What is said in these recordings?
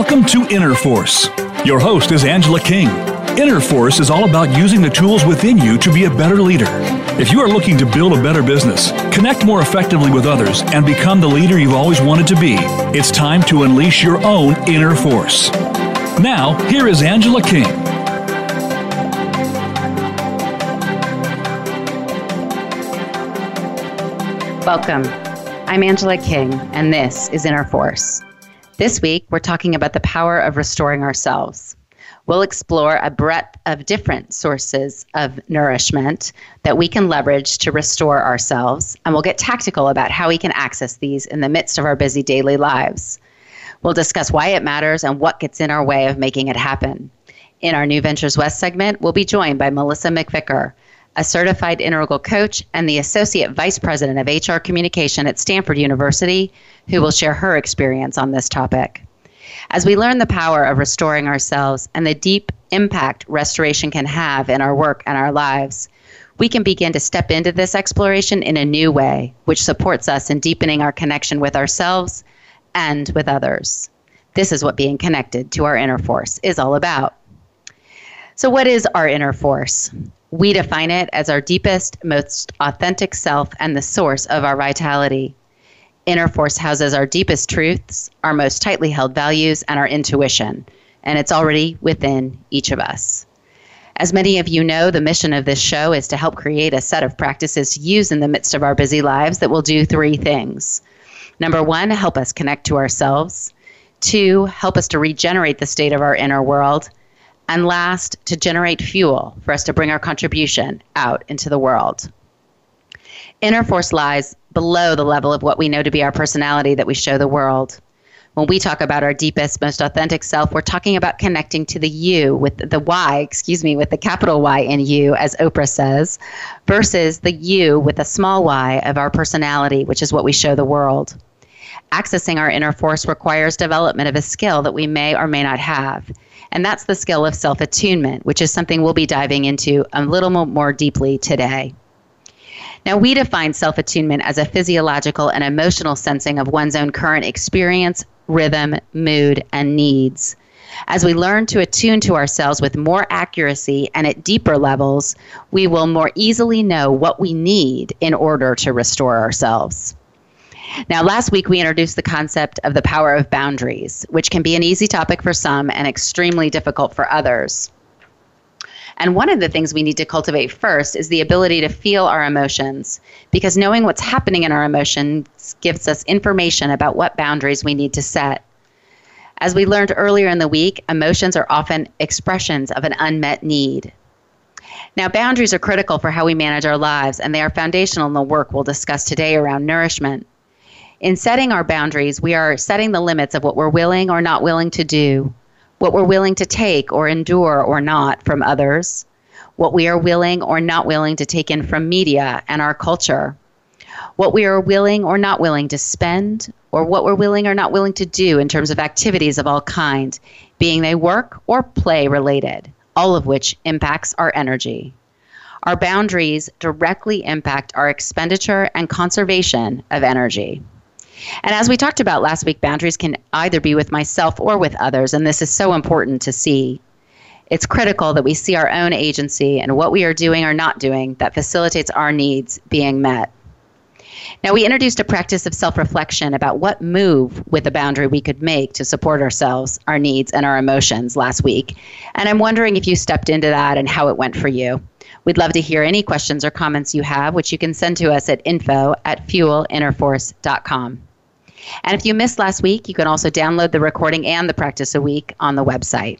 Welcome to Inner Force. Your host is Angela King. Inner Force is all about using the tools within you to be a better leader. If you are looking to build a better business, connect more effectively with others, and become the leader you've always wanted to be, it's time to unleash your own inner force. Now, here is Angela King. Welcome. I'm Angela King, and this is Inner Force. This week, we're talking about the power of restoring ourselves. We'll explore a breadth of different sources of nourishment that we can leverage to restore ourselves, and we'll get tactical about how we can access these in the midst of our busy daily lives. We'll discuss why it matters and what gets in our way of making it happen. In our New Ventures West segment, we'll be joined by Melissa McVicker, a certified integral coach and the associate vice president of HR communication at Stanford University, who will share her experience on this topic. As we learn the power of restoring ourselves and the deep impact restoration can have in our work and our lives, we can begin to step into this exploration in a new way, which supports us in deepening our connection with ourselves and with others. This is what being connected to our inner force is all about. So, what is our inner force? We define it as our deepest, most authentic self and the source of our vitality. Inner force houses our deepest truths, our most tightly held values, and our intuition, and it's already within each of us. As many of you know, the mission of this show is to help create a set of practices to use in the midst of our busy lives that will do three things. Number one, help us connect to ourselves. Two, help us to regenerate the state of our inner world. And last, to generate fuel for us to bring our contribution out into the world. Inner force lies below the level of what we know to be our personality that we show the world. When we talk about our deepest, most authentic self, we're talking about connecting to the you with the Y, excuse me, with the capital Y in you, as Oprah says, versus the you with a small y of our personality, which is what we show the world. Accessing our inner force requires development of a skill that we may or may not have. And that's the skill of self attunement, which is something we'll be diving into a little more deeply today. Now, we define self attunement as a physiological and emotional sensing of one's own current experience, rhythm, mood, and needs. As we learn to attune to ourselves with more accuracy and at deeper levels, we will more easily know what we need in order to restore ourselves. Now, last week we introduced the concept of the power of boundaries, which can be an easy topic for some and extremely difficult for others. And one of the things we need to cultivate first is the ability to feel our emotions, because knowing what's happening in our emotions gives us information about what boundaries we need to set. As we learned earlier in the week, emotions are often expressions of an unmet need. Now, boundaries are critical for how we manage our lives, and they are foundational in the work we'll discuss today around nourishment. In setting our boundaries, we are setting the limits of what we're willing or not willing to do, what we're willing to take or endure or not from others, what we are willing or not willing to take in from media and our culture, what we are willing or not willing to spend, or what we're willing or not willing to do in terms of activities of all kinds, being they work or play related, all of which impacts our energy. Our boundaries directly impact our expenditure and conservation of energy. And as we talked about last week, boundaries can either be with myself or with others, and this is so important to see. It's critical that we see our own agency and what we are doing or not doing that facilitates our needs being met. Now, we introduced a practice of self reflection about what move with a boundary we could make to support ourselves, our needs, and our emotions last week. And I'm wondering if you stepped into that and how it went for you. We'd love to hear any questions or comments you have, which you can send to us at info at fuelinnerforce.com. And if you missed last week, you can also download the recording and the practice a week on the website.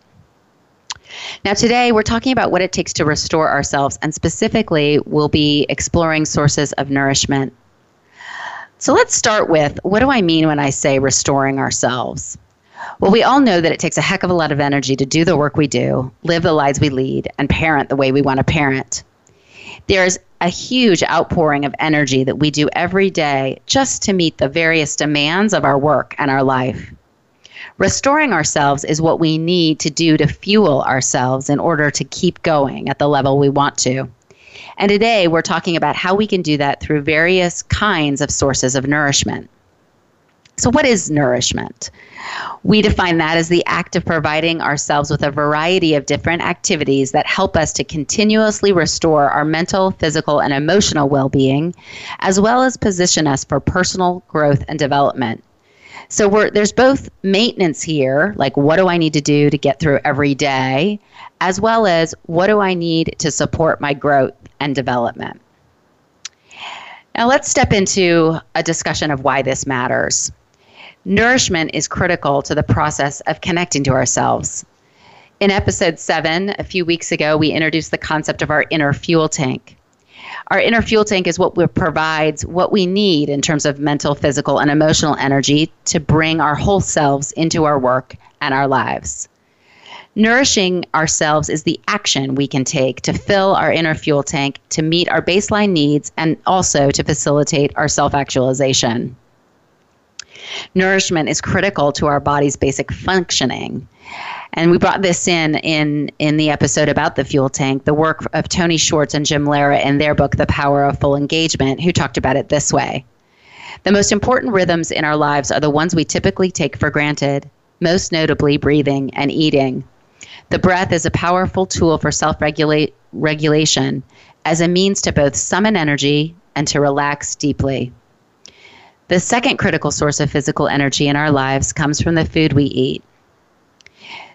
Now, today we're talking about what it takes to restore ourselves, and specifically, we'll be exploring sources of nourishment. So, let's start with what do I mean when I say restoring ourselves? Well, we all know that it takes a heck of a lot of energy to do the work we do, live the lives we lead, and parent the way we want to parent. There's a huge outpouring of energy that we do every day just to meet the various demands of our work and our life. Restoring ourselves is what we need to do to fuel ourselves in order to keep going at the level we want to. And today we're talking about how we can do that through various kinds of sources of nourishment. So, what is nourishment? We define that as the act of providing ourselves with a variety of different activities that help us to continuously restore our mental, physical, and emotional well being, as well as position us for personal growth and development. So there's both maintenance here, like what do I need to do to get through every day, as well as what do I need to support my growth and development. Now let's step into a discussion of why this matters. Nourishment is critical to the process of connecting to ourselves. In episode seven, a few weeks ago, we introduced the concept of our inner fuel tank. Our inner fuel tank is what provides what we need in terms of mental, physical, and emotional energy to bring our whole selves into our work and our lives. Nourishing ourselves is the action we can take to fill our inner fuel tank to meet our baseline needs and also to facilitate our self actualization. Nourishment is critical to our body's basic functioning. And we brought this in in in the episode about the fuel tank, the work of Tony Schwartz and Jim Loehr in their book The Power of Full Engagement, who talked about it this way. The most important rhythms in our lives are the ones we typically take for granted, most notably breathing and eating. The breath is a powerful tool for self regulation as a means to both summon energy and to relax deeply. The second critical source of physical energy in our lives comes from the food we eat.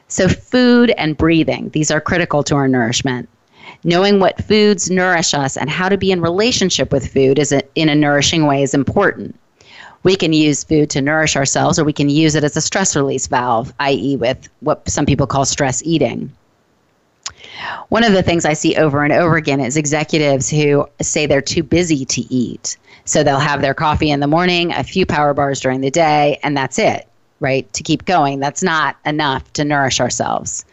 So, food and breathing, these are critical to our nourishment. Knowing what foods nourish us and how to be in relationship with food is a, in a nourishing way is important. We can use food to nourish ourselves, or we can use it as a stress release valve, i.e., with what some people call stress eating. One of the things I see over and over again is executives who say they're too busy to eat. So they'll have their coffee in the morning, a few power bars during the day, and that's it, right? To keep going. That's not enough to nourish ourselves.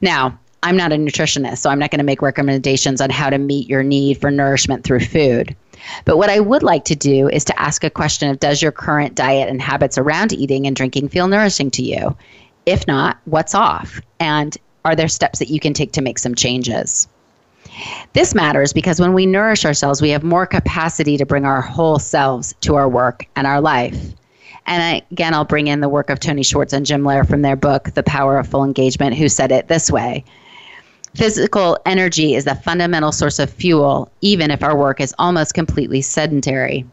Now, I'm not a nutritionist, so I'm not going to make recommendations on how to meet your need for nourishment through food. But what I would like to do is to ask a question of Does your current diet and habits around eating and drinking feel nourishing to you? If not, what's off? And are there steps that you can take to make some changes? This matters because when we nourish ourselves, we have more capacity to bring our whole selves to our work and our life. And again, I'll bring in the work of Tony Schwartz and Jim Loehr from their book, The Power of Full Engagement, who said it this way Physical energy is the fundamental source of fuel, even if our work is almost completely sedentary.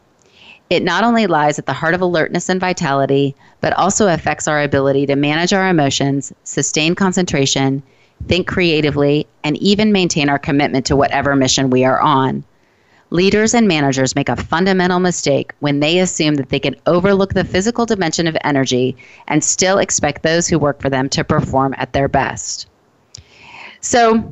It not only lies at the heart of alertness and vitality, but also affects our ability to manage our emotions, sustain concentration, think creatively, and even maintain our commitment to whatever mission we are on. Leaders and managers make a fundamental mistake when they assume that they can overlook the physical dimension of energy and still expect those who work for them to perform at their best. So,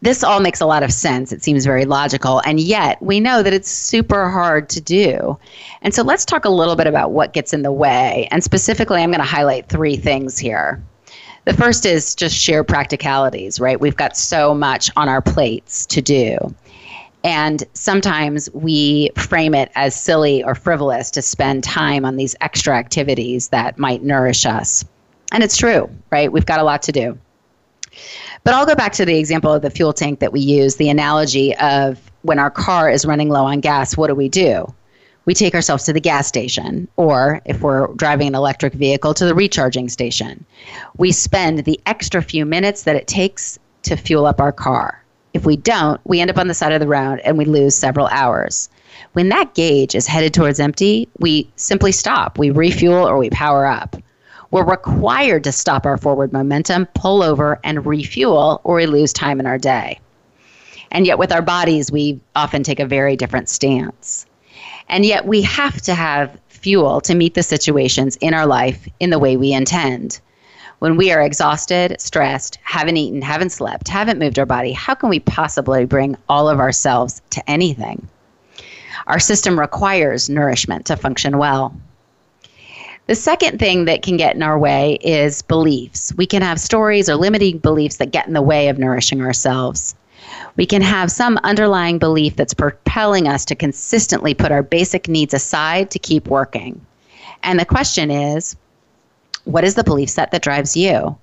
this all makes a lot of sense. It seems very logical. And yet, we know that it's super hard to do. And so, let's talk a little bit about what gets in the way. And specifically, I'm going to highlight three things here. The first is just sheer practicalities, right? We've got so much on our plates to do. And sometimes we frame it as silly or frivolous to spend time on these extra activities that might nourish us. And it's true, right? We've got a lot to do. But I'll go back to the example of the fuel tank that we use, the analogy of when our car is running low on gas, what do we do? we take ourselves to the gas station, or if we're driving an electric vehicle, to the recharging station. We spend the extra few minutes that it takes to fuel up our car. If we don't, we end up on the side of the road and we lose several hours. When that gauge is headed towards empty, we simply stop. We refuel or we power up. We're required to stop our forward momentum, pull over, and refuel, or we lose time in our day. And yet, with our bodies, we often take a very different stance. And yet we have to have fuel to meet the situations in our life in the way we intend. When we are exhausted, stressed, haven't eaten, haven't slept, haven't moved our body, how can we possibly bring all of ourselves to anything? Our system requires nourishment to function well. The second thing that can get in our way is beliefs. We can have stories or limiting beliefs that get in the way of nourishing ourselves. We can have some underlying belief that's propelling us to consistently put our basic needs aside to keep working. And the question is what is the belief set that drives you?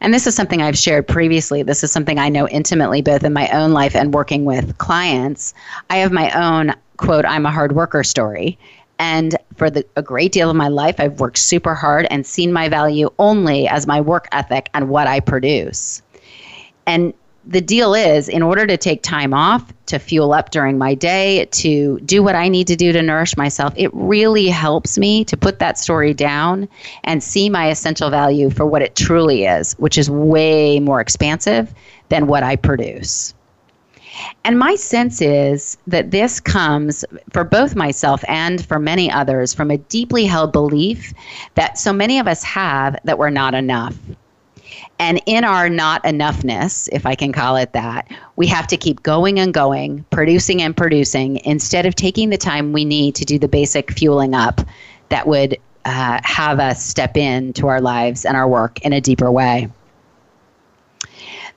And this is something I've shared previously. This is something I know intimately, both in my own life and working with clients. I have my own, quote, I'm a hard worker story. And for the, a great deal of my life, I've worked super hard and seen my value only as my work ethic and what I produce. And the deal is, in order to take time off, to fuel up during my day, to do what I need to do to nourish myself, it really helps me to put that story down and see my essential value for what it truly is, which is way more expansive than what I produce. And my sense is that this comes for both myself and for many others from a deeply held belief that so many of us have that we're not enough. And in our not enoughness, if I can call it that, we have to keep going and going, producing and producing, instead of taking the time we need to do the basic fueling up that would uh, have us step into our lives and our work in a deeper way.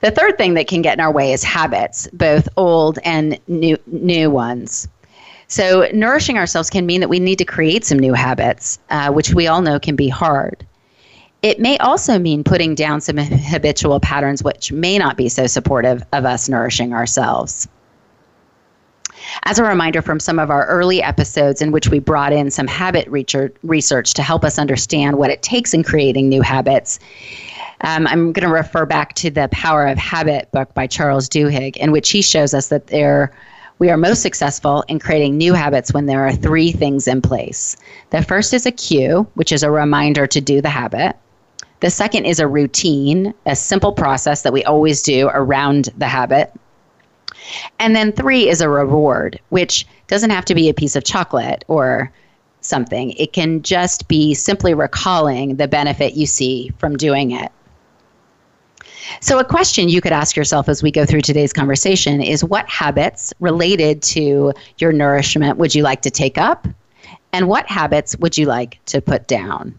The third thing that can get in our way is habits, both old and new, new ones. So, nourishing ourselves can mean that we need to create some new habits, uh, which we all know can be hard. It may also mean putting down some habitual patterns which may not be so supportive of us nourishing ourselves. As a reminder from some of our early episodes in which we brought in some habit research to help us understand what it takes in creating new habits, um, I'm going to refer back to the Power of Habit book by Charles Duhigg, in which he shows us that there we are most successful in creating new habits when there are three things in place. The first is a cue, which is a reminder to do the habit. The second is a routine, a simple process that we always do around the habit. And then three is a reward, which doesn't have to be a piece of chocolate or something. It can just be simply recalling the benefit you see from doing it. So, a question you could ask yourself as we go through today's conversation is what habits related to your nourishment would you like to take up? And what habits would you like to put down?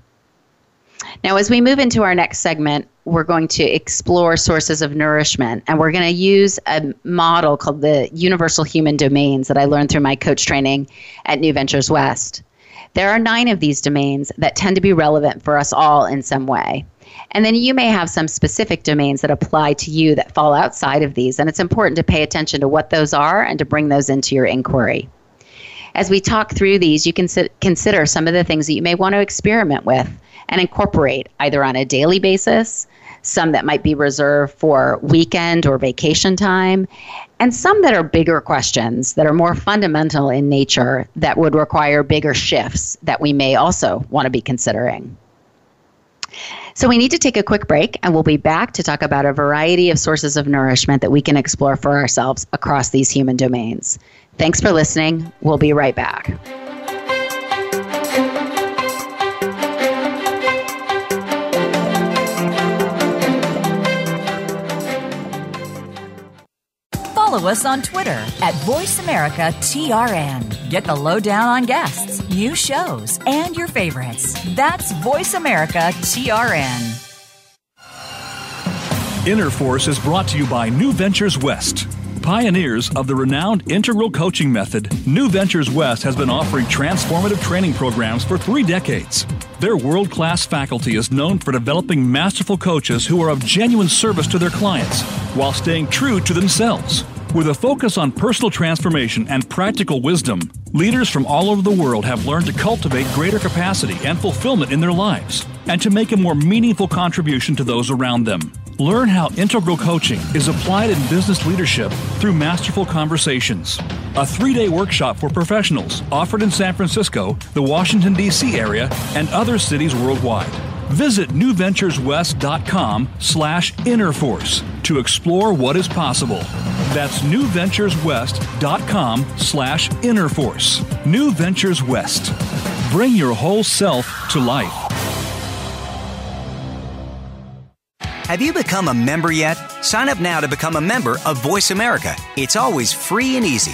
Now, as we move into our next segment, we're going to explore sources of nourishment, and we're going to use a model called the Universal Human Domains that I learned through my coach training at New Ventures West. There are nine of these domains that tend to be relevant for us all in some way. And then you may have some specific domains that apply to you that fall outside of these, and it's important to pay attention to what those are and to bring those into your inquiry. As we talk through these, you can consider some of the things that you may want to experiment with and incorporate either on a daily basis, some that might be reserved for weekend or vacation time, and some that are bigger questions that are more fundamental in nature that would require bigger shifts that we may also want to be considering. So, we need to take a quick break and we'll be back to talk about a variety of sources of nourishment that we can explore for ourselves across these human domains. Thanks for listening. We'll be right back. Follow us on Twitter at VoiceAmericaTRN. Get the lowdown on guests, new shows, and your favorites. That's VoiceAmericaTRN. Inner Force is brought to you by New Ventures West. Pioneers of the renowned integral coaching method, New Ventures West has been offering transformative training programs for three decades. Their world class faculty is known for developing masterful coaches who are of genuine service to their clients while staying true to themselves. With a focus on personal transformation and practical wisdom, leaders from all over the world have learned to cultivate greater capacity and fulfillment in their lives and to make a more meaningful contribution to those around them. Learn how integral coaching is applied in business leadership through masterful conversations. A three day workshop for professionals offered in San Francisco, the Washington, D.C. area, and other cities worldwide. Visit newventureswest.com slash innerforce to explore what is possible. That's newventureswest.com slash innerforce. New Ventures West. Bring your whole self to life. Have you become a member yet? Sign up now to become a member of Voice America. It's always free and easy.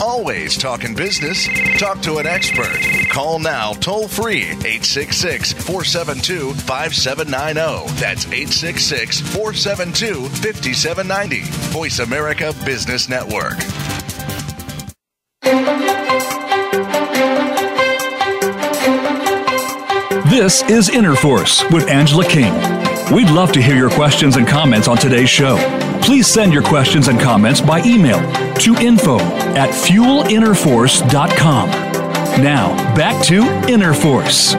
Always talking business. Talk to an expert. Call now toll free 866 472 5790. That's 866 472 5790. Voice America Business Network. This is Inner Force with Angela King. We'd love to hear your questions and comments on today's show. Please send your questions and comments by email to info at fuelinnerforce.com. Now, back to Inner Force.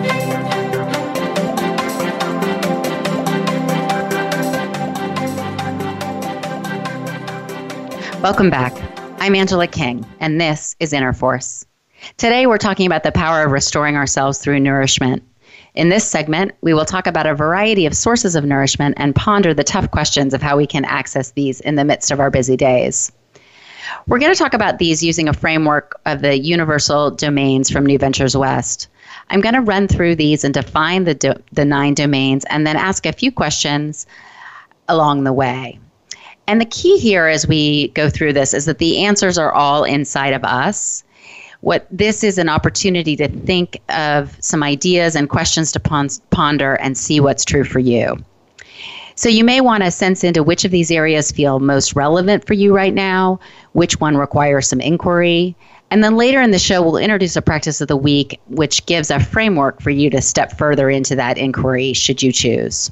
Welcome back. I'm Angela King, and this is Inner Force. Today, we're talking about the power of restoring ourselves through nourishment. In this segment, we will talk about a variety of sources of nourishment and ponder the tough questions of how we can access these in the midst of our busy days. We're going to talk about these using a framework of the universal domains from New Ventures West. I'm going to run through these and define the, do- the nine domains and then ask a few questions along the way. And the key here as we go through this is that the answers are all inside of us what this is an opportunity to think of some ideas and questions to ponder and see what's true for you. So you may want to sense into which of these areas feel most relevant for you right now, which one requires some inquiry. And then later in the show, we'll introduce a practice of the week, which gives a framework for you to step further into that inquiry should you choose.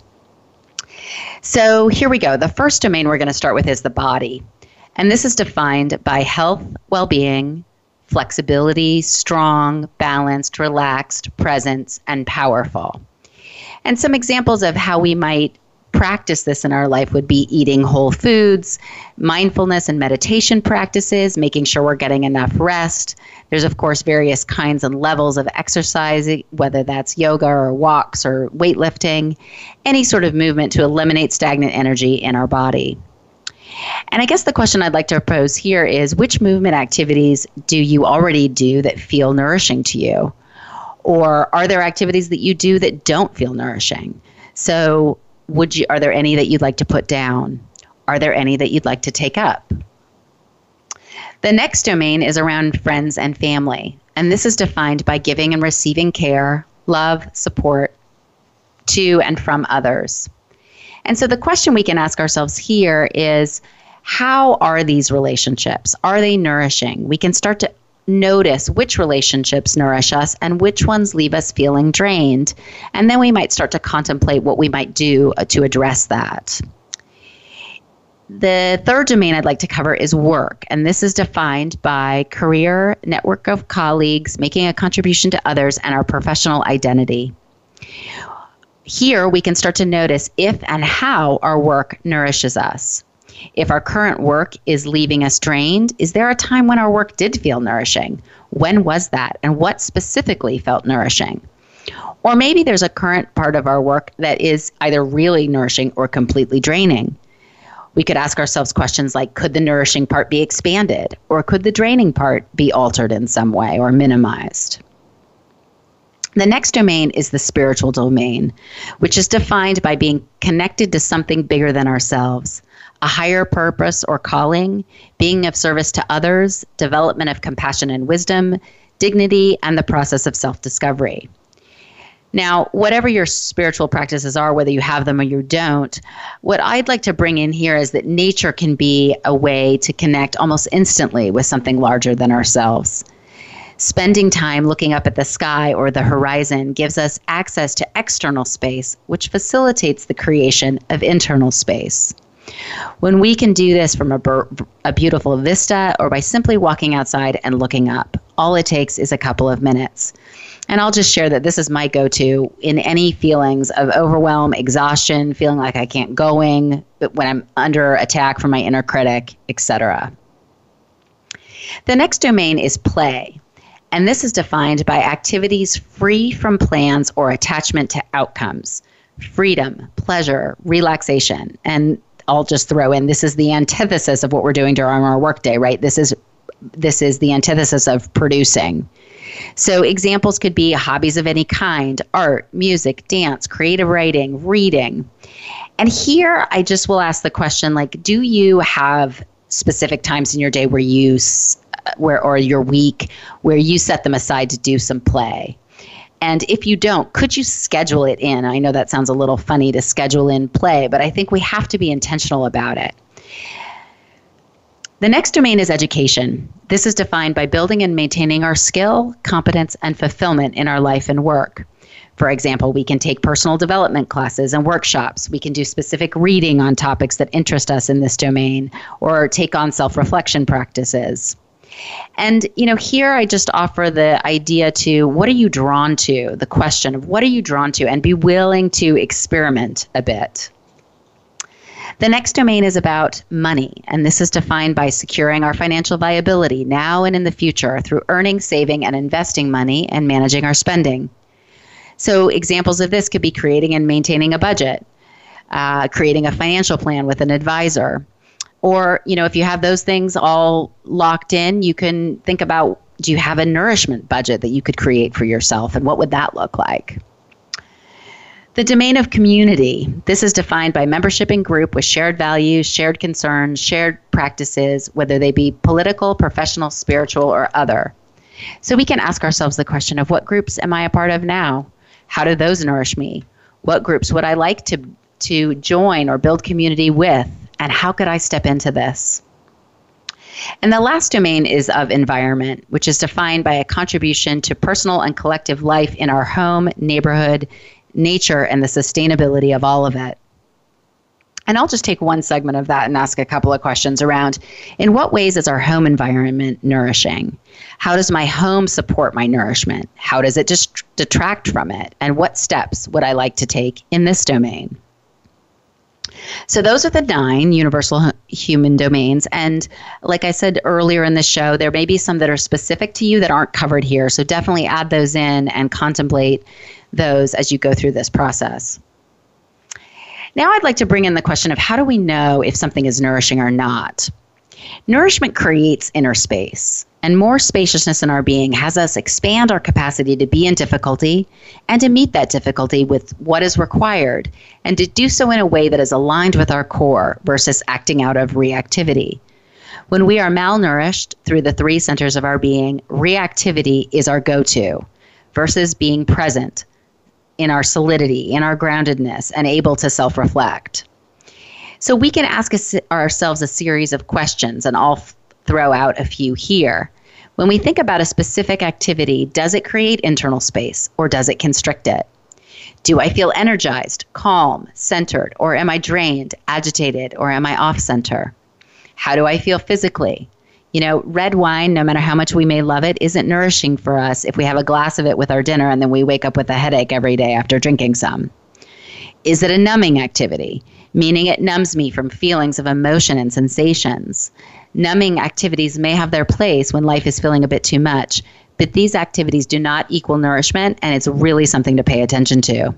So here we go. The first domain we're going to start with is the body. And this is defined by health, well being, flexibility, strong, balanced, relaxed, presence, and powerful. And some examples of how we might practice this in our life would be eating whole foods, mindfulness and meditation practices, making sure we're getting enough rest. There's, of course, various kinds and levels of exercise, whether that's yoga or walks or weightlifting, any sort of movement to eliminate stagnant energy in our body. And I guess the question I'd like to pose here is which movement activities do you already do that feel nourishing to you? Or are there activities that you do that don't feel nourishing? So, would you are there any that you'd like to put down? Are there any that you'd like to take up? The next domain is around friends and family, and this is defined by giving and receiving care, love, support to and from others. And so the question we can ask ourselves here is how are these relationships? Are they nourishing? We can start to notice which relationships nourish us and which ones leave us feeling drained. And then we might start to contemplate what we might do uh, to address that. The third domain I'd like to cover is work, and this is defined by career, network of colleagues, making a contribution to others, and our professional identity here we can start to notice if and how our work nourishes us. If our current work is leaving us drained, is there a time when our work did feel nourishing? When was that? And what specifically felt nourishing? Or maybe there's a current part of our work that is either really nourishing or completely draining. We could ask ourselves questions like Could the nourishing part be expanded? Or could the draining part be altered in some way or minimized? The next domain is the spiritual domain, which is defined by being connected to something bigger than ourselves, a higher purpose or calling, being of service to others, development of compassion and wisdom, dignity, and the process of self discovery. Now, whatever your spiritual practices are, whether you have them or you don't, what I'd like to bring in here is that nature can be a way to connect almost instantly with something larger than ourselves. Spending time looking up at the sky or the horizon gives us access to external space, which facilitates the creation of internal space. When we can do this from a, bur- a beautiful vista or by simply walking outside and looking up, all it takes is a couple of minutes. And I'll just share that this is my go to in any feelings of overwhelm, exhaustion, feeling like I can't going, but when I'm under attack from my inner critic, etc. The next domain is play. And this is defined by activities free from plans or attachment to outcomes freedom, pleasure, relaxation. And I'll just throw in this is the antithesis of what we're doing during our workday, right? This is this is the antithesis of producing. So examples could be hobbies of any kind, art, music, dance, creative writing, reading. And here I just will ask the question like do you have specific times in your day where you where or your week where you set them aside to do some play And if you don't, could you schedule it in? I know that sounds a little funny to schedule in play, but I think we have to be intentional about it. The next domain is education. This is defined by building and maintaining our skill, competence, and fulfillment in our life and work. For example, we can take personal development classes and workshops. We can do specific reading on topics that interest us in this domain or take on self reflection practices. And, you know, here I just offer the idea to what are you drawn to? The question of what are you drawn to? And be willing to experiment a bit. The next domain is about money, and this is defined by securing our financial viability now and in the future through earning, saving, and investing money and managing our spending. So, examples of this could be creating and maintaining a budget, uh, creating a financial plan with an advisor, or, you know, if you have those things all locked in, you can think about do you have a nourishment budget that you could create for yourself and what would that look like? The domain of community. This is defined by membership in group with shared values, shared concerns, shared practices, whether they be political, professional, spiritual, or other. So we can ask ourselves the question of what groups am I a part of now? How do those nourish me? What groups would I like to to join or build community with? And how could I step into this? And the last domain is of environment, which is defined by a contribution to personal and collective life in our home, neighborhood, nature, and the sustainability of all of it. And I'll just take one segment of that and ask a couple of questions around in what ways is our home environment nourishing? How does my home support my nourishment? How does it just detract from it? And what steps would I like to take in this domain? So those are the nine universal human domains. And like I said earlier in the show, there may be some that are specific to you that aren't covered here. So definitely add those in and contemplate those as you go through this process. Now I'd like to bring in the question of how do we know if something is nourishing or not? Nourishment creates inner space, and more spaciousness in our being has us expand our capacity to be in difficulty and to meet that difficulty with what is required, and to do so in a way that is aligned with our core versus acting out of reactivity. When we are malnourished through the three centers of our being, reactivity is our go to versus being present in our solidity, in our groundedness, and able to self reflect. So we can ask ourselves a series of questions, and I'll throw out a few here. When we think about a specific activity, does it create internal space or does it constrict it? Do I feel energized, calm, centered, or am I drained, agitated, or am I off center? How do I feel physically? You know, red wine, no matter how much we may love it, isn't nourishing for us if we have a glass of it with our dinner and then we wake up with a headache every day after drinking some. Is it a numbing activity? Meaning it numbs me from feelings of emotion and sensations. Numbing activities may have their place when life is feeling a bit too much, but these activities do not equal nourishment, and it's really something to pay attention to.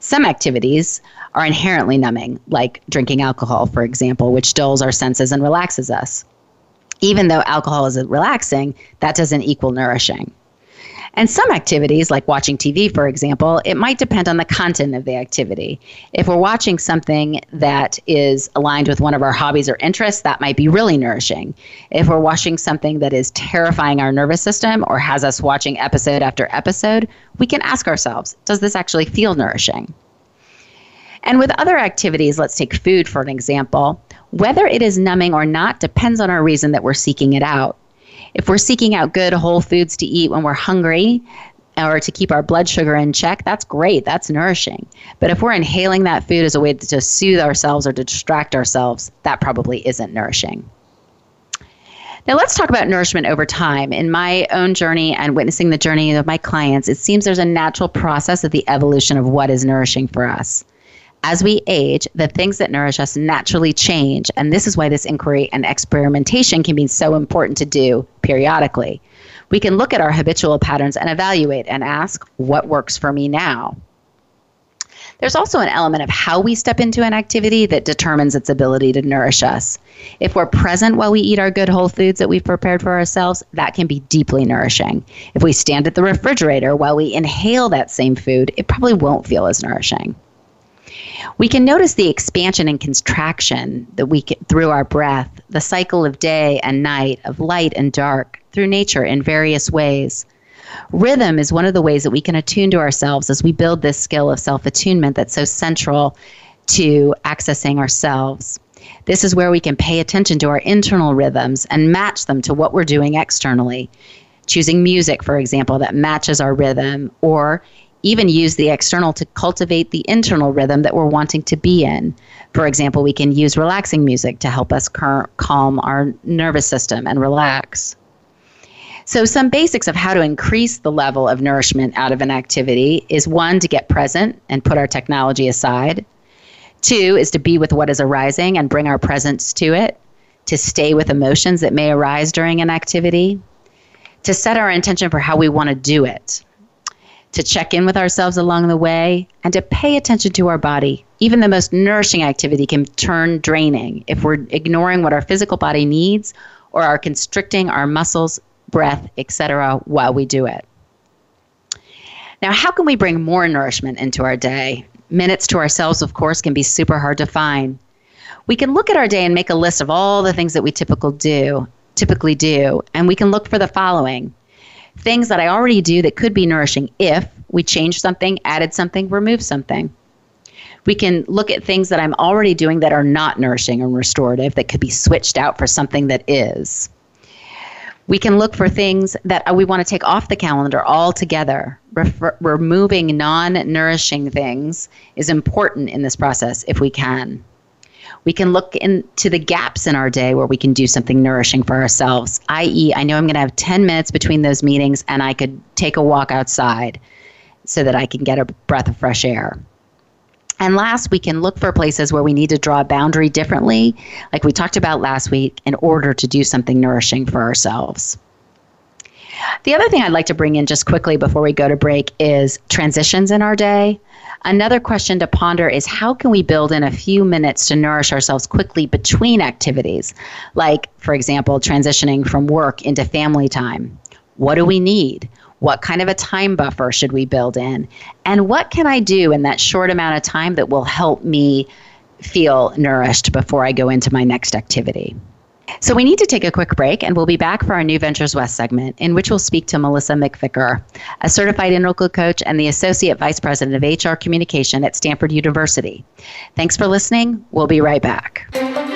Some activities are inherently numbing, like drinking alcohol, for example, which dulls our senses and relaxes us. Even though alcohol is relaxing, that doesn't equal nourishing. And some activities, like watching TV, for example, it might depend on the content of the activity. If we're watching something that is aligned with one of our hobbies or interests, that might be really nourishing. If we're watching something that is terrifying our nervous system or has us watching episode after episode, we can ask ourselves, does this actually feel nourishing? And with other activities, let's take food for an example. Whether it is numbing or not depends on our reason that we're seeking it out. If we're seeking out good whole foods to eat when we're hungry, or to keep our blood sugar in check, that's great. That's nourishing. But if we're inhaling that food as a way to soothe ourselves or to distract ourselves, that probably isn't nourishing. Now, let's talk about nourishment over time. In my own journey and witnessing the journey of my clients, it seems there's a natural process of the evolution of what is nourishing for us. As we age, the things that nourish us naturally change. And this is why this inquiry and experimentation can be so important to do periodically. We can look at our habitual patterns and evaluate and ask, what works for me now? There's also an element of how we step into an activity that determines its ability to nourish us. If we're present while we eat our good whole foods that we've prepared for ourselves, that can be deeply nourishing. If we stand at the refrigerator while we inhale that same food, it probably won't feel as nourishing. We can notice the expansion and contraction that we get through our breath, the cycle of day and night, of light and dark, through nature in various ways. Rhythm is one of the ways that we can attune to ourselves as we build this skill of self attunement that's so central to accessing ourselves. This is where we can pay attention to our internal rhythms and match them to what we're doing externally. Choosing music, for example, that matches our rhythm, or even use the external to cultivate the internal rhythm that we're wanting to be in. For example, we can use relaxing music to help us cal- calm our nervous system and relax. So, some basics of how to increase the level of nourishment out of an activity is one, to get present and put our technology aside. Two is to be with what is arising and bring our presence to it, to stay with emotions that may arise during an activity, to set our intention for how we want to do it, to check in with ourselves along the way, and to pay attention to our body. Even the most nourishing activity can turn draining if we're ignoring what our physical body needs or are constricting our muscles, breath, etc. while we do it. Now, how can we bring more nourishment into our day? Minutes to ourselves, of course, can be super hard to find. We can look at our day and make a list of all the things that we typical do, typically do, and we can look for the following things that I already do that could be nourishing if we change something, added something, removed something. We can look at things that I'm already doing that are not nourishing and restorative that could be switched out for something that is. We can look for things that uh, we want to take off the calendar altogether. Refer- removing non nourishing things is important in this process if we can. We can look into the gaps in our day where we can do something nourishing for ourselves, i.e., I know I'm going to have 10 minutes between those meetings and I could take a walk outside so that I can get a breath of fresh air. And last, we can look for places where we need to draw a boundary differently, like we talked about last week, in order to do something nourishing for ourselves. The other thing I'd like to bring in just quickly before we go to break is transitions in our day. Another question to ponder is how can we build in a few minutes to nourish ourselves quickly between activities, like, for example, transitioning from work into family time? What do we need? What kind of a time buffer should we build in? And what can I do in that short amount of time that will help me feel nourished before I go into my next activity? So we need to take a quick break, and we'll be back for our New Ventures West segment, in which we'll speak to Melissa McVicker, a certified integral coach and the Associate Vice President of HR Communication at Stanford University. Thanks for listening. We'll be right back.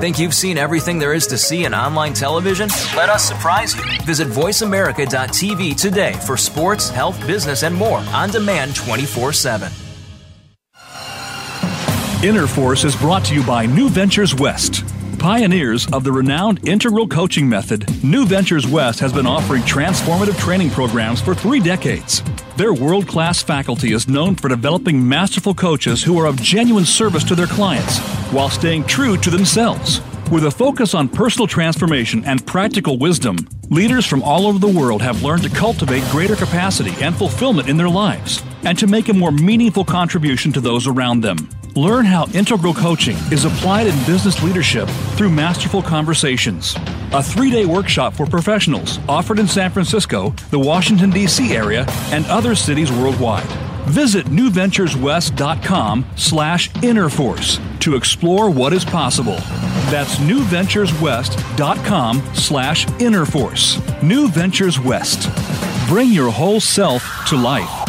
Think you've seen everything there is to see in online television? Let us surprise you. Visit VoiceAmerica.tv today for sports, health, business, and more on demand 24 7. Inner Force is brought to you by New Ventures West. Pioneers of the renowned integral coaching method, New Ventures West has been offering transformative training programs for three decades. Their world class faculty is known for developing masterful coaches who are of genuine service to their clients while staying true to themselves. With a focus on personal transformation and practical wisdom, leaders from all over the world have learned to cultivate greater capacity and fulfillment in their lives and to make a more meaningful contribution to those around them. Learn how integral coaching is applied in business leadership through masterful conversations. A three day workshop for professionals offered in San Francisco, the Washington, D.C. area, and other cities worldwide. Visit newventureswest.com slash innerforce to explore what is possible. That's newventureswest.com slash innerforce. New Ventures West. Bring your whole self to life.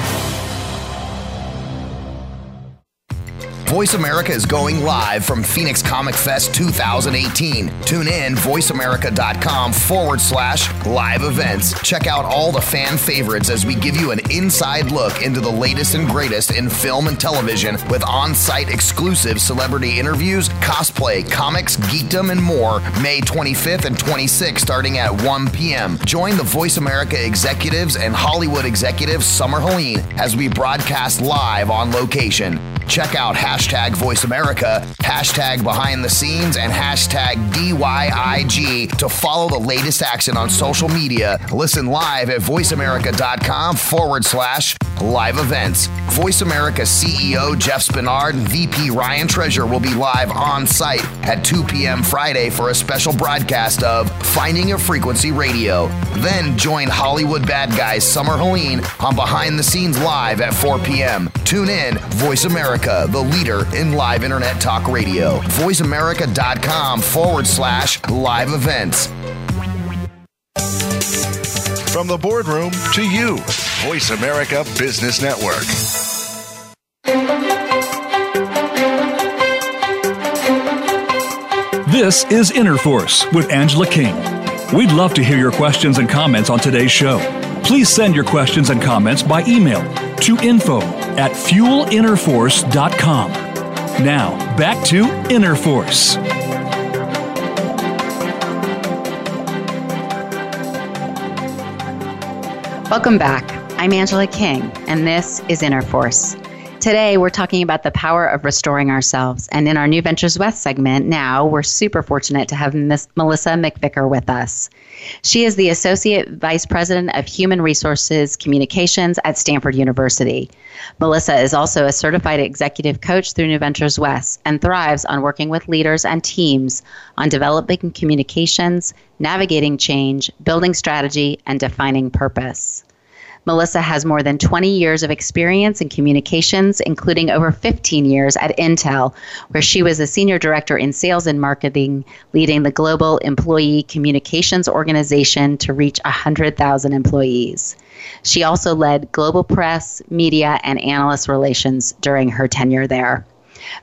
Voice America is going live from Phoenix Comic Fest 2018. Tune in voiceamerica.com forward slash live events. Check out all the fan favorites as we give you an inside look into the latest and greatest in film and television with on site exclusive celebrity interviews, cosplay, comics, geekdom, and more. May 25th and 26th starting at 1 p.m. Join the Voice America executives and Hollywood executives Summer Helene as we broadcast live on location. Check out hashtag Voice America, hashtag Behind the Scenes, and hashtag DYIG to follow the latest action on social media. Listen live at voiceamerica.com forward slash live events. Voice America CEO Jeff Spenard and VP Ryan Treasure will be live on site at 2 p.m. Friday for a special broadcast of Finding a Frequency Radio. Then join Hollywood Bad Guys Summer Helene on Behind the Scenes Live at 4 p.m. Tune in, Voice America, the leader in live internet talk radio. VoiceAmerica.com forward slash live events. From the boardroom to you, Voice America Business Network. This is Inner Force with Angela King. We'd love to hear your questions and comments on today's show. Please send your questions and comments by email to info at fuelinnerforce.com. Now, back to Inner Welcome back. I'm Angela King, and this is Inner Force. Today, we're talking about the power of restoring ourselves. And in our New Ventures West segment, now we're super fortunate to have Miss Melissa McVicker with us. She is the Associate Vice President of Human Resources Communications at Stanford University. Melissa is also a certified executive coach through New Ventures West and thrives on working with leaders and teams on developing communications, navigating change, building strategy, and defining purpose. Melissa has more than 20 years of experience in communications, including over 15 years at Intel, where she was a senior director in sales and marketing, leading the global employee communications organization to reach 100,000 employees. She also led global press, media, and analyst relations during her tenure there.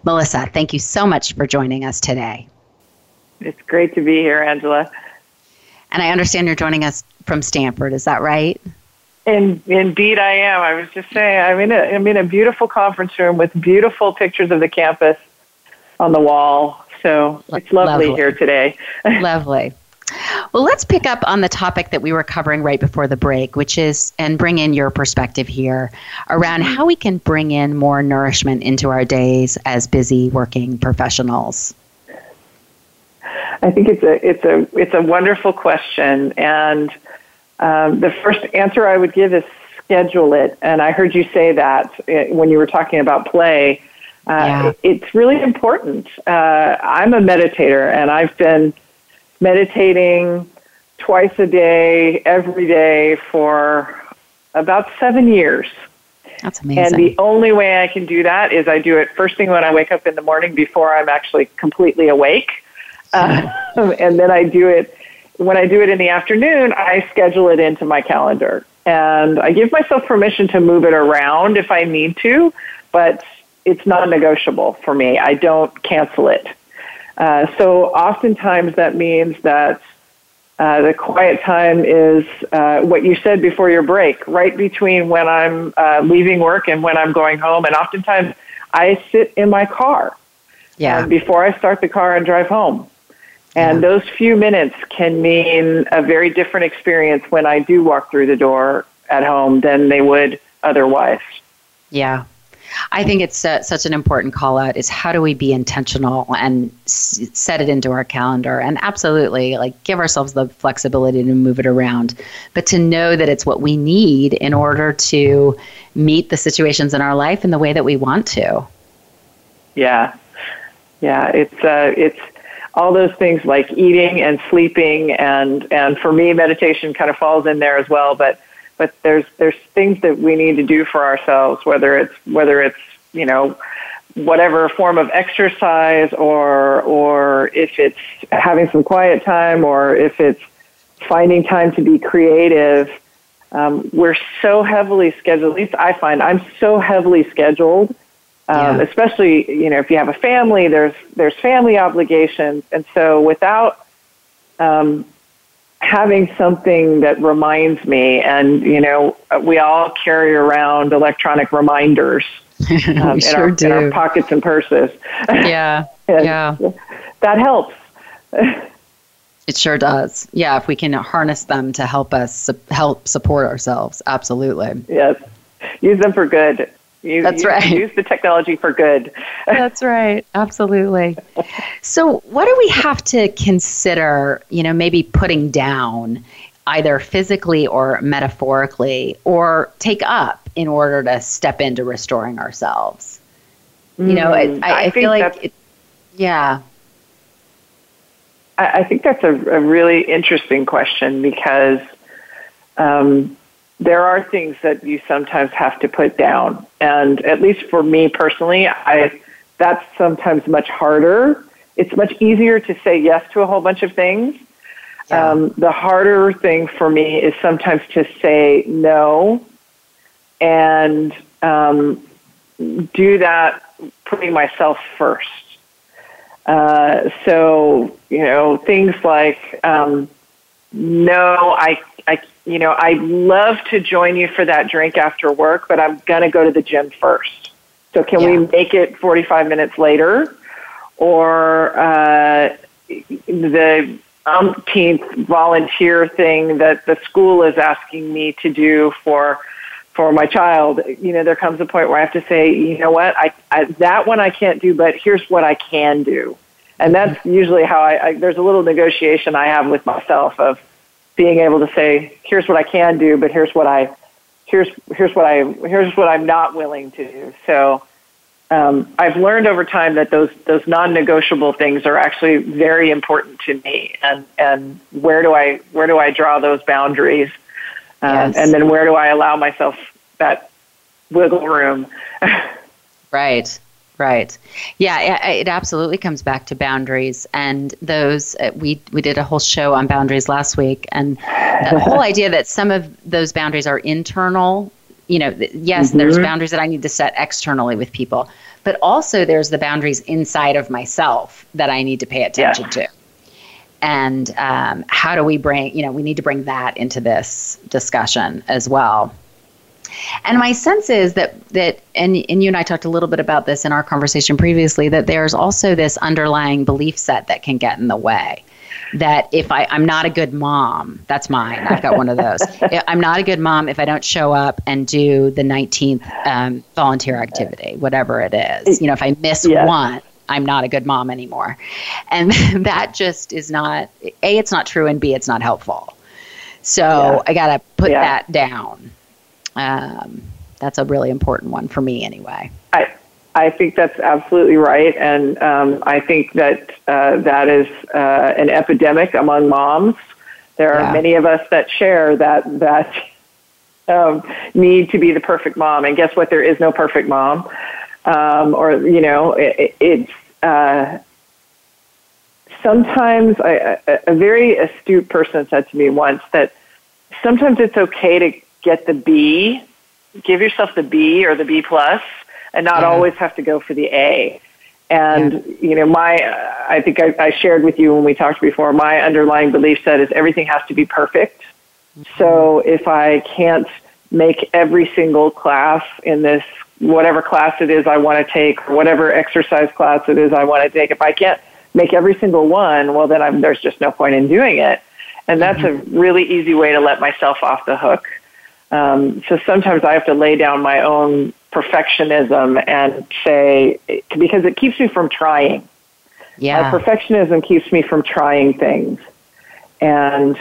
Melissa, thank you so much for joining us today. It's great to be here, Angela. And I understand you're joining us from Stanford, is that right? In, indeed, I am. I was just saying, I'm in, a, I'm in a beautiful conference room with beautiful pictures of the campus on the wall. So it's lovely, lovely. here today. lovely. Well, let's pick up on the topic that we were covering right before the break, which is, and bring in your perspective here around mm-hmm. how we can bring in more nourishment into our days as busy working professionals. I think it's a it's a it's a wonderful question, and um, the first answer I would give is schedule it. And I heard you say that uh, when you were talking about play. Uh, yeah. It's really important. Uh, I'm a meditator, and I've been meditating twice a day, every day for about seven years. That's amazing. And the only way I can do that is I do it first thing when I wake up in the morning before I'm actually completely awake. Uh, and then I do it when I do it in the afternoon, I schedule it into my calendar. And I give myself permission to move it around if I need to, but it's non negotiable for me. I don't cancel it. Uh, so oftentimes that means that uh, the quiet time is uh, what you said before your break, right between when I'm uh, leaving work and when I'm going home. And oftentimes I sit in my car yeah. before I start the car and drive home. And those few minutes can mean a very different experience when I do walk through the door at home than they would otherwise. Yeah. I think it's uh, such an important call out is how do we be intentional and s- set it into our calendar and absolutely like give ourselves the flexibility to move it around but to know that it's what we need in order to meet the situations in our life in the way that we want to. Yeah. Yeah, it's uh, it's all those things like eating and sleeping and and for me meditation kind of falls in there as well but but there's there's things that we need to do for ourselves whether it's whether it's you know whatever form of exercise or or if it's having some quiet time or if it's finding time to be creative um, we're so heavily scheduled at least i find i'm so heavily scheduled um, yeah. especially you know if you have a family there's there's family obligations. And so without um, having something that reminds me and you know we all carry around electronic reminders um, sure in, our, do. in our pockets and purses. Yeah. Yeah. That helps. It sure does. Yeah if we can harness them to help us help support ourselves absolutely. Yes. Use them for good you, That's you right. Use the technology for good. That's right. Absolutely. So, what do we have to consider, you know, maybe putting down either physically or metaphorically or take up in order to step into restoring ourselves? You know, it, I, I I, feel like, it, yeah, I, I think that's a, a really interesting question because um, there are things that you sometimes have to put down, and at least for me personally, I that's sometimes much harder. It's much easier to say yes to a whole bunch of things. Yeah. Um, the harder thing for me is sometimes to say no and um, do that putting myself first. Uh, so you know things like um, no, I, I, you know, I'd love to join you for that drink after work, but I'm gonna go to the gym first. So can we make it 45 minutes later, or uh, the umpteenth volunteer thing that the school is asking me to do for for my child, you know, there comes a point where I have to say, you know what, I, I that one I can't do, but here's what I can do, and that's usually how I, I. There's a little negotiation I have with myself of being able to say, here's what I can do, but here's what I, here's here's what I here's what I'm not willing to do. So. Um, I've learned over time that those those non-negotiable things are actually very important to me, and and where do I where do I draw those boundaries? Um, Yes. and then where do I allow myself that wiggle room? Right, right. Yeah, it, it absolutely comes back to boundaries, and those uh, we we did a whole show on boundaries last week, and the whole idea that some of those boundaries are internal. You know, th- yes, there's boundaries that I need to set externally with people, but also there's the boundaries inside of myself that I need to pay attention to. And um, how do we bring? You know, we need to bring that into this discussion as well. And my sense is that that and and you and I talked a little bit about this in our conversation previously that there's also this underlying belief set that can get in the way. That if I, I'm not a good mom, that's mine. I've got one of those. I'm not a good mom if I don't show up and do the 19th um, volunteer activity, whatever it is. You know, if I miss Yes. one, I'm not a good mom anymore. And that just is not, A, it's not true, and B, it's not helpful. So Yeah. I got to put Yeah. that down. Um, that's a really important one for me, anyway. I I think that's absolutely right, and um, I think that uh, that is uh, an epidemic among moms. There are Yeah. many of us that share that that um, need to be the perfect mom, and guess what? There is no perfect mom, um, or you know, it, it's. Uh, sometimes I, a, a very astute person said to me once that sometimes it's okay to get the B, give yourself the B or the B plus, and not Yeah. always have to go for the A. And you know, my uh, I think I, I shared with you when we talked before. My underlying belief set is everything has to be perfect. So if I can't make every single class in this whatever class it is I want to take, or whatever exercise class it is I want to take, if I can't make every single one, well then I'm, there's just no point in doing it. And that's a really easy way to let myself off the hook. Um, so sometimes I have to lay down my own perfectionism and say, because it keeps me from trying. Yeah. My perfectionism keeps me from trying things. And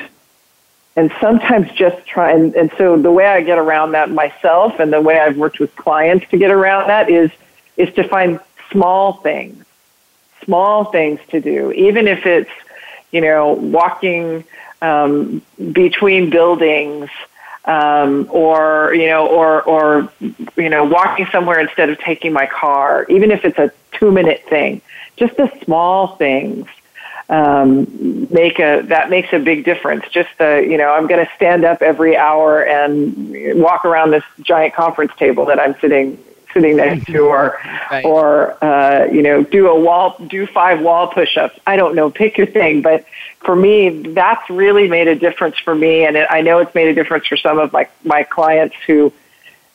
and sometimes just try and, and so the way I get around that myself and the way I've worked with clients to get around that is is to find small things. Small things to do. Even if it's, you know, walking um, between buildings um, or you know, or or you know, walking somewhere instead of taking my car, even if it's a two minute thing, just the small things um, make a that makes a big difference. Just the you know, I'm going to stand up every hour and walk around this giant conference table that I'm sitting sitting next to, or Right. or uh, you know, do a wall, do five wall push-ups. I don't know, pick your thing, but for me, that's really made a difference for me, and it, I know it's made a difference for some of my my clients who,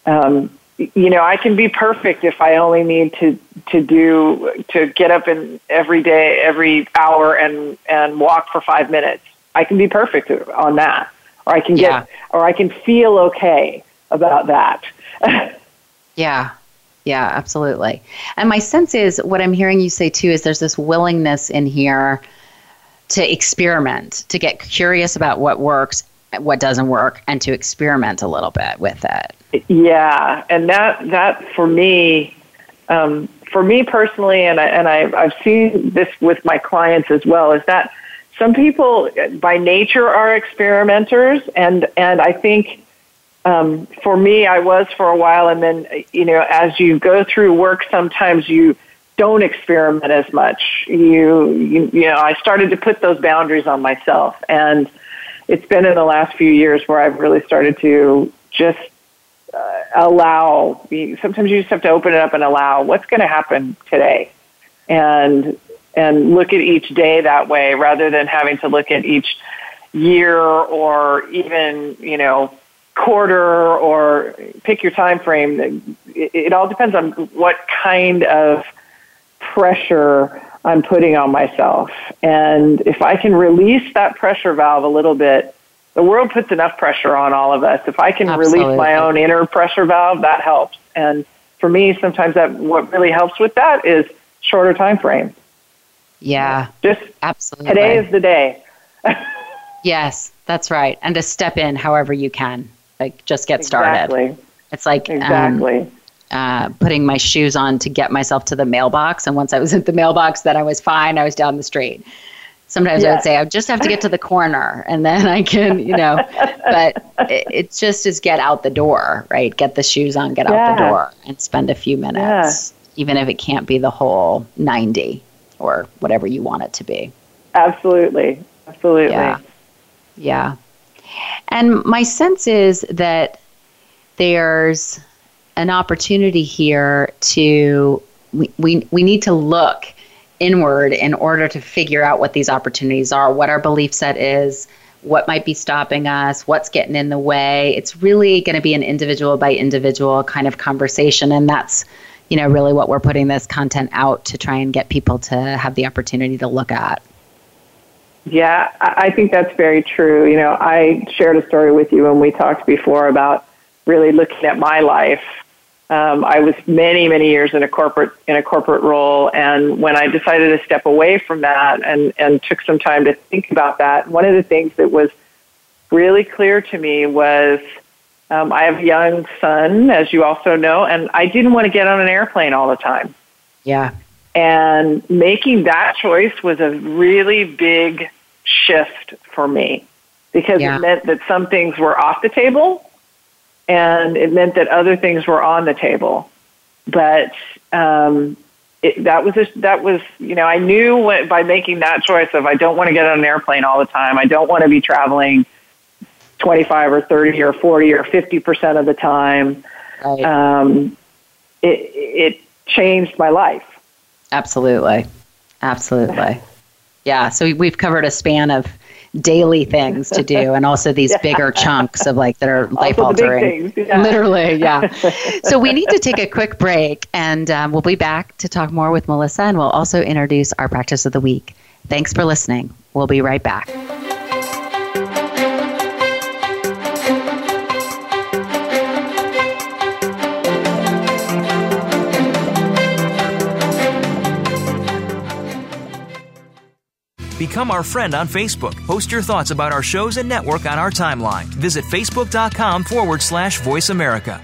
um, you know, I can be perfect if I only need to to do to get up in every day, every hour, and and walk for five minutes. I can be perfect on that, or I can get, Yeah. or I can feel okay about that. Yeah. Yeah, absolutely. And my sense is what I'm hearing you say too is there's this willingness in here to experiment, to get curious about what works what doesn't work and to experiment a little bit with it. Yeah, and that that for me, um, for me personally, and I, and I, I've seen this with my clients as well, is that some people by nature are experimenters, and and I think um, for me, I was for a while, and then you know, as you go through work, sometimes you don't experiment as much. You, you, you know, I started to put those boundaries on myself, and it's been in the last few years where I've really started to just uh, allow. Sometimes you just have to open it up and allow what's going to happen today, and and look at each day that way rather than having to look at each year or even you know quarter or pick your time frame. It, it all depends on what kind of pressure I'm putting on myself. And if I can release that pressure valve a little bit, the world puts enough pressure on all of us. If I can Absolutely. release my own inner pressure valve, that helps. And for me, sometimes that what really helps with that is shorter time frame. Yeah. Just absolutely. Today is the day. yes, that's right. And to step in however you can. Like just get started. Exactly. It's like um, exactly. Um, uh, putting my shoes on to get myself to the mailbox. And once I was at the mailbox, then I was fine. I was down the street. Sometimes I would say, I just have to get to the corner and then I can, you know, but it, it just is get out the door, right? Get the shoes on, get yeah. out the door and spend a few minutes, yeah. even if it can't be the whole 90 or whatever you want it to be. Absolutely. Absolutely. Yeah. Yeah. And my sense is that there's an opportunity here to we, we, we need to look inward in order to figure out what these opportunities are, what our belief set is, what might be stopping us, what's getting in the way. It's really going to be an individual by individual kind of conversation and that's you know really what we're putting this content out to try and get people to have the opportunity to look at. Yeah, I think that's very true. You know, I shared a story with you when we talked before about really looking at my life um, I was many, many years in a corporate in a corporate role, and when I decided to step away from that and and took some time to think about that, one of the things that was really clear to me was um, I have a young son, as you also know, and I didn't want to get on an airplane all the time. Yeah, and making that choice was a really big shift for me because yeah. it meant that some things were off the table and it meant that other things were on the table. But um, it, that was a, that was you know I knew what, by making that choice of I don't want to get on an airplane all the time. I don't want to be traveling twenty five or thirty or forty or fifty percent of the time. Right. Um, it it changed my life. Absolutely, absolutely. Yeah. So we've covered a span of daily things to do and also these yeah. bigger chunks of like that are life altering yeah. literally yeah so we need to take a quick break and um, we'll be back to talk more with melissa and we'll also introduce our practice of the week thanks for listening we'll be right back Become our friend on Facebook. Post your thoughts about our shows and network on our timeline. Visit facebook.com forward slash voice America.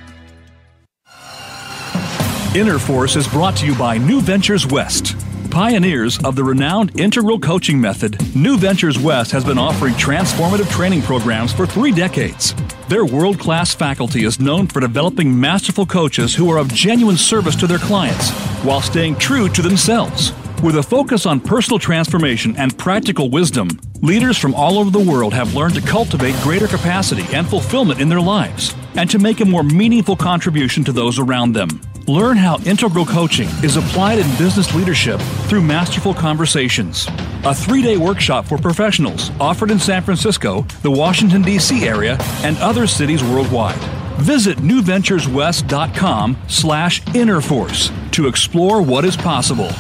Inner Force is brought to you by New Ventures West. Pioneers of the renowned integral coaching method, New Ventures West has been offering transformative training programs for three decades. Their world class faculty is known for developing masterful coaches who are of genuine service to their clients while staying true to themselves. With a focus on personal transformation and practical wisdom, leaders from all over the world have learned to cultivate greater capacity and fulfillment in their lives and to make a more meaningful contribution to those around them. Learn how integral coaching is applied in business leadership through masterful conversations. A three day workshop for professionals offered in San Francisco, the Washington, D.C. area, and other cities worldwide. Visit newventureswest.com slash innerforce to explore what is possible.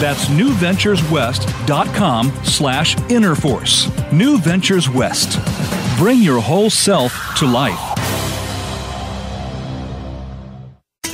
That's newventureswest.com slash innerforce. New Ventures West. Bring your whole self to life.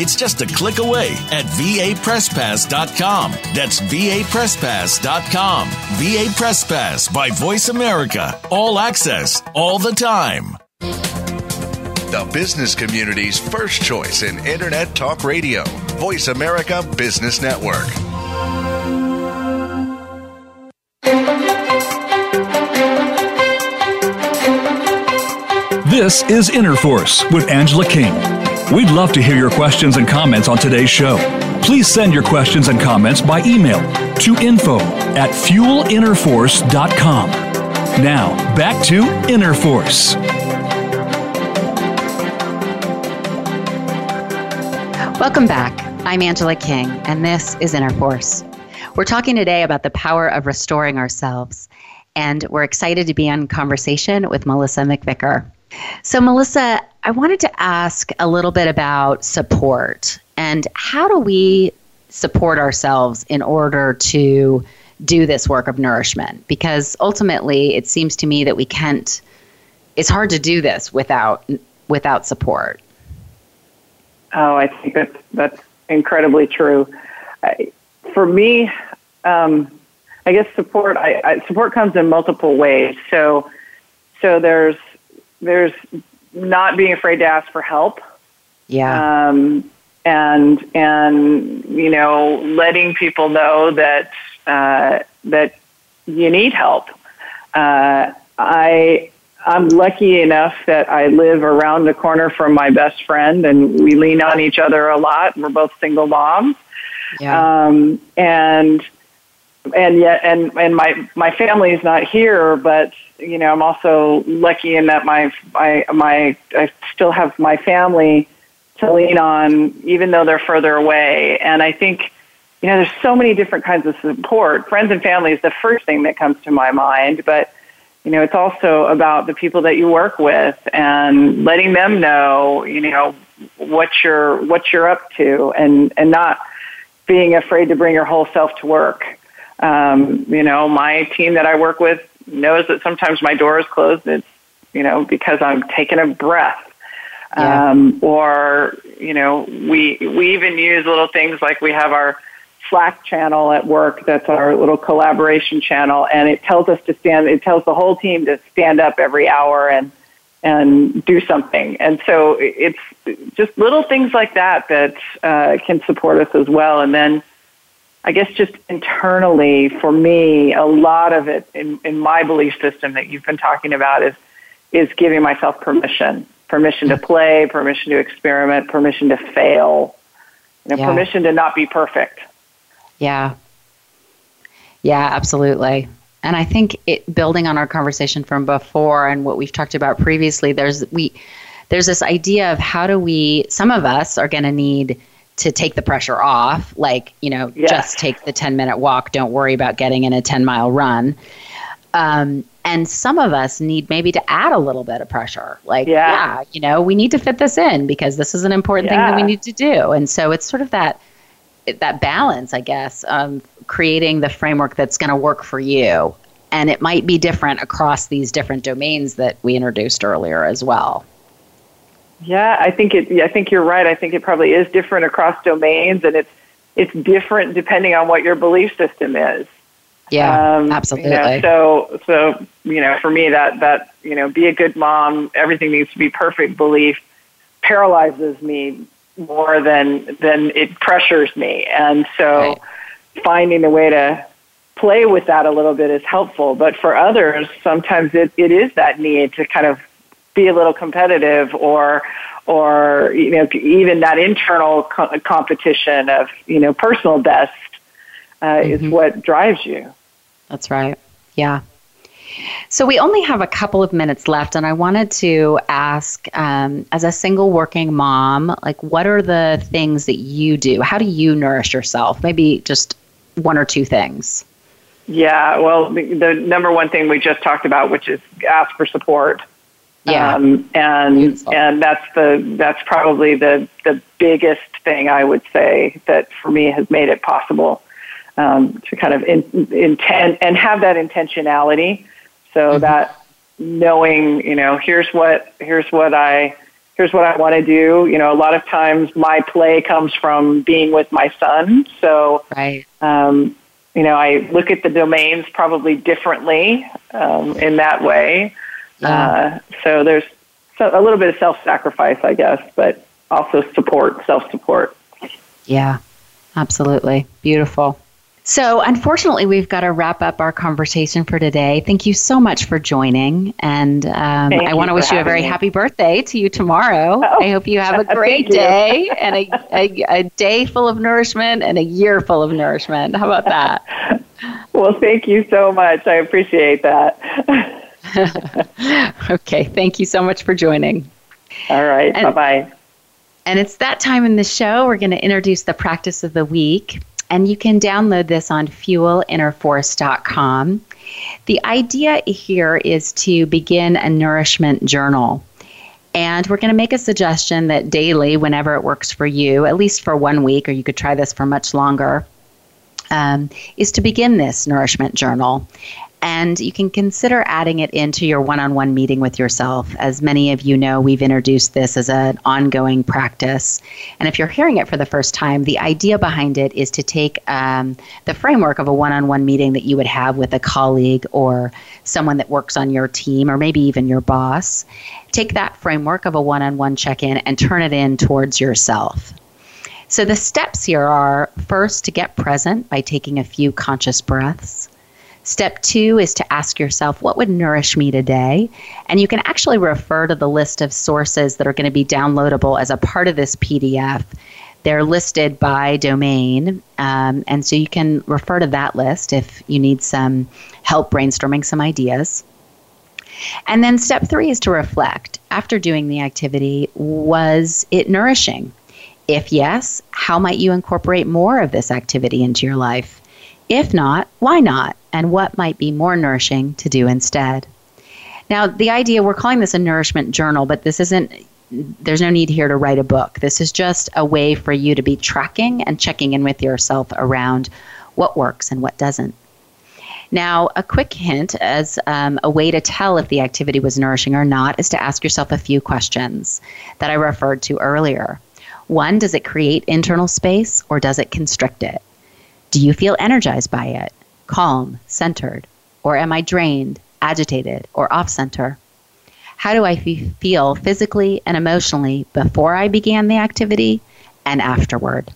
It's just a click away at vapresspass.com. That's vapresspass.com. VA Press Pass by Voice America. All access, all the time. The business community's first choice in Internet Talk Radio. Voice America Business Network. This is Inner Force with Angela King. We'd love to hear your questions and comments on today's show. Please send your questions and comments by email to info at fuelinnerforce.com. Now, back to Inner Force. Welcome back. I'm Angela King, and this is Inner Force. We're talking today about the power of restoring ourselves, and we're excited to be on conversation with Melissa McVicker. So, Melissa, I wanted to ask a little bit about support and how do we support ourselves in order to do this work of nourishment? Because ultimately, it seems to me that we can't. It's hard to do this without without support. Oh, I think that that's incredibly true. I, for me, um, I guess support. I, I, support comes in multiple ways. So, so there's there's not being afraid to ask for help. Yeah. Um, and and you know, letting people know that uh, that you need help. Uh, I I'm lucky enough that I live around the corner from my best friend, and we lean on each other a lot. We're both single moms, yeah. um, and and yet, and and my my family is not here, but you know, I'm also lucky in that my my my I still have my family to lean on, even though they're further away. And I think, you know, there's so many different kinds of support. Friends and family is the first thing that comes to my mind, but you know, it's also about the people that you work with and letting them know, you know, what you're what you're up to, and and not being afraid to bring your whole self to work. Um, you know, my team that I work with knows that sometimes my door is closed. It's you know because I'm taking a breath. Yeah. Um, or you know, we we even use little things like we have our Slack channel at work. That's our little collaboration channel, and it tells us to stand. It tells the whole team to stand up every hour and and do something. And so it's just little things like that that uh, can support us as well. And then I guess just internally, for me, a lot of it in, in my belief system that you've been talking about is is giving myself permission, permission to play, permission to experiment, permission to fail, you know, Yeah. permission to not be perfect. Yeah. Yeah, absolutely. And I think it building on our conversation from before and what we've talked about previously, there's we there's this idea of how do we some of us are going to need to take the pressure off, like, you know, Yes. just take the 10 minute walk, don't worry about getting in a 10 mile run. Um, and some of us need maybe to add a little bit of pressure. Like, Yeah. yeah, you know, we need to fit this in because this is an important thing that we need to do. And so it's sort of that that balance, I guess, um, creating the framework that's going to work for you. And it might be different across these different domains that we introduced earlier as well. Yeah, I think it. I think you're right. I think it probably is different across domains, and it's it's different depending on what your belief system is. Yeah, Um, absolutely. You know, so, so you know, for me, that that you know, be a good mom. Everything needs to be perfect. Belief paralyzes me more than than it pressures me, and so Right. finding a way to play with that a little bit is helpful. But for others, sometimes it, it is that need to kind of be a little competitive or or you know even that internal co- competition of you know personal best uh, is what drives you. That's right. Yeah. So we only have a couple of minutes left, and I wanted to ask, um, as a single working mom, like what are the things that you do? How do you nourish yourself? Maybe just one or two things. Yeah, well, the, the number one thing we just talked about, which is ask for support. Yeah. Um, and Beautiful. and that's the that's probably the the biggest thing I would say that for me has made it possible um, to kind of in, intend and have that intentionality, so Mm-hmm. that knowing you know here's what here's what I here's what I want to do. You know, a lot of times my play comes from being with my son, so Right. um, you know, I look at the domains probably differently um, in that way. Uh, so there's so a little bit of self-sacrifice, I guess, but also support, self-support. Yeah, absolutely. Beautiful. So, unfortunately, we've got to wrap up our conversation for today. Thank you so much for joining. And um, I want to wish you a very me. happy birthday to you tomorrow. Oh, I hope you have a great day and a, a, a day full of nourishment and a year full of nourishment. How about that? Well, thank you so much. I appreciate that. okay, thank you so much for joining. All right, And- bye-bye. And it's that time in the show. We're going to introduce the practice of the week. And you can download this on fuelinnerforce.com. The idea here is to begin a nourishment journal. And we're going to make a suggestion that daily, whenever it works for you, at least for one week, or you could try this for much longer, um, is to begin this nourishment journal. And you can consider adding it into your one on one meeting with yourself. As many of you know, we've introduced this as an ongoing practice. And if you're hearing it for the first time, the idea behind it is to take um, the framework of a one on one meeting that you would have with a colleague or someone that works on your team, or maybe even your boss. Take that framework of a one on one check in and turn it in towards yourself. So the steps here are first to get present by taking a few conscious breaths. Step two is to ask yourself, what would nourish me today? And you can actually refer to the list of sources that are going to be downloadable as a part of this PDF. They're listed by domain, um, and so you can refer to that list if you need some help brainstorming some ideas. And then step three is to reflect. After doing the activity, was it nourishing? If yes, how might you incorporate more of this activity into your life? If not, why not? And what might be more nourishing to do instead? Now, the idea, we're calling this a nourishment journal, but this isn't, there's no need here to write a book. This is just a way for you to be tracking and checking in with yourself around what works and what doesn't. Now, a quick hint as um, a way to tell if the activity was nourishing or not is to ask yourself a few questions that I referred to earlier. One, does it create internal space or does it constrict it? Do you feel energized by it, calm, centered? Or am I drained, agitated, or off center? How do I f- feel physically and emotionally before I began the activity and afterward?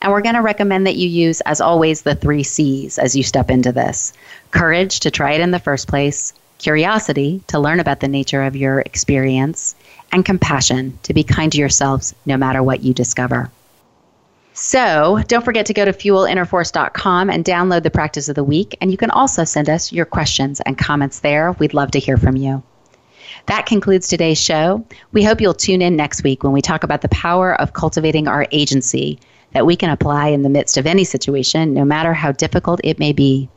And we're going to recommend that you use, as always, the three C's as you step into this courage to try it in the first place, curiosity to learn about the nature of your experience, and compassion to be kind to yourselves no matter what you discover. So don't forget to go to fuelinnerforce.com and download the practice of the week. And you can also send us your questions and comments there. We'd love to hear from you. That concludes today's show. We hope you'll tune in next week when we talk about the power of cultivating our agency that we can apply in the midst of any situation, no matter how difficult it may be.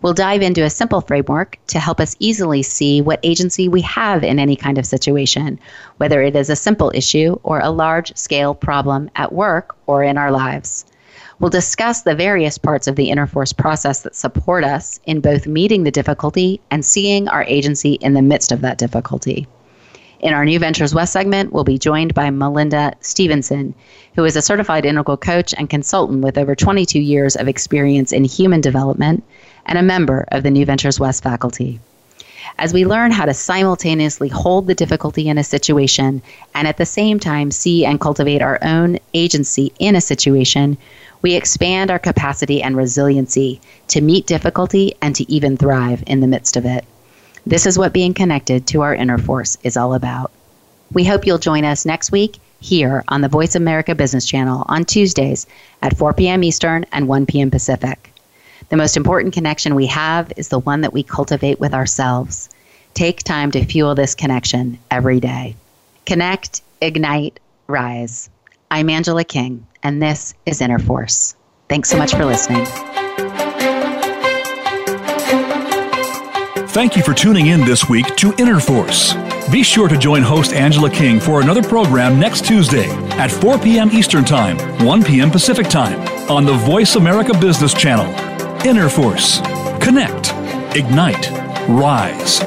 We'll dive into a simple framework to help us easily see what agency we have in any kind of situation, whether it is a simple issue or a large scale problem at work or in our lives. We'll discuss the various parts of the inner force process that support us in both meeting the difficulty and seeing our agency in the midst of that difficulty. In our New Ventures West segment, we'll be joined by Melinda Stevenson, who is a certified integral coach and consultant with over 22 years of experience in human development and a member of the New Ventures West faculty. As we learn how to simultaneously hold the difficulty in a situation and at the same time see and cultivate our own agency in a situation, we expand our capacity and resiliency to meet difficulty and to even thrive in the midst of it. This is what being connected to our inner force is all about. We hope you'll join us next week here on the Voice America Business Channel on Tuesdays at 4 p.m. Eastern and 1 p.m. Pacific. The most important connection we have is the one that we cultivate with ourselves. Take time to fuel this connection every day. Connect, ignite, rise. I'm Angela King, and this is Inner Force. Thanks so much for listening. Thank you for tuning in this week to Inner Force. Be sure to join host Angela King for another program next Tuesday at 4 p.m. Eastern Time, 1 p.m. Pacific Time on the Voice America Business Channel. Inner Force. Connect. Ignite. Rise.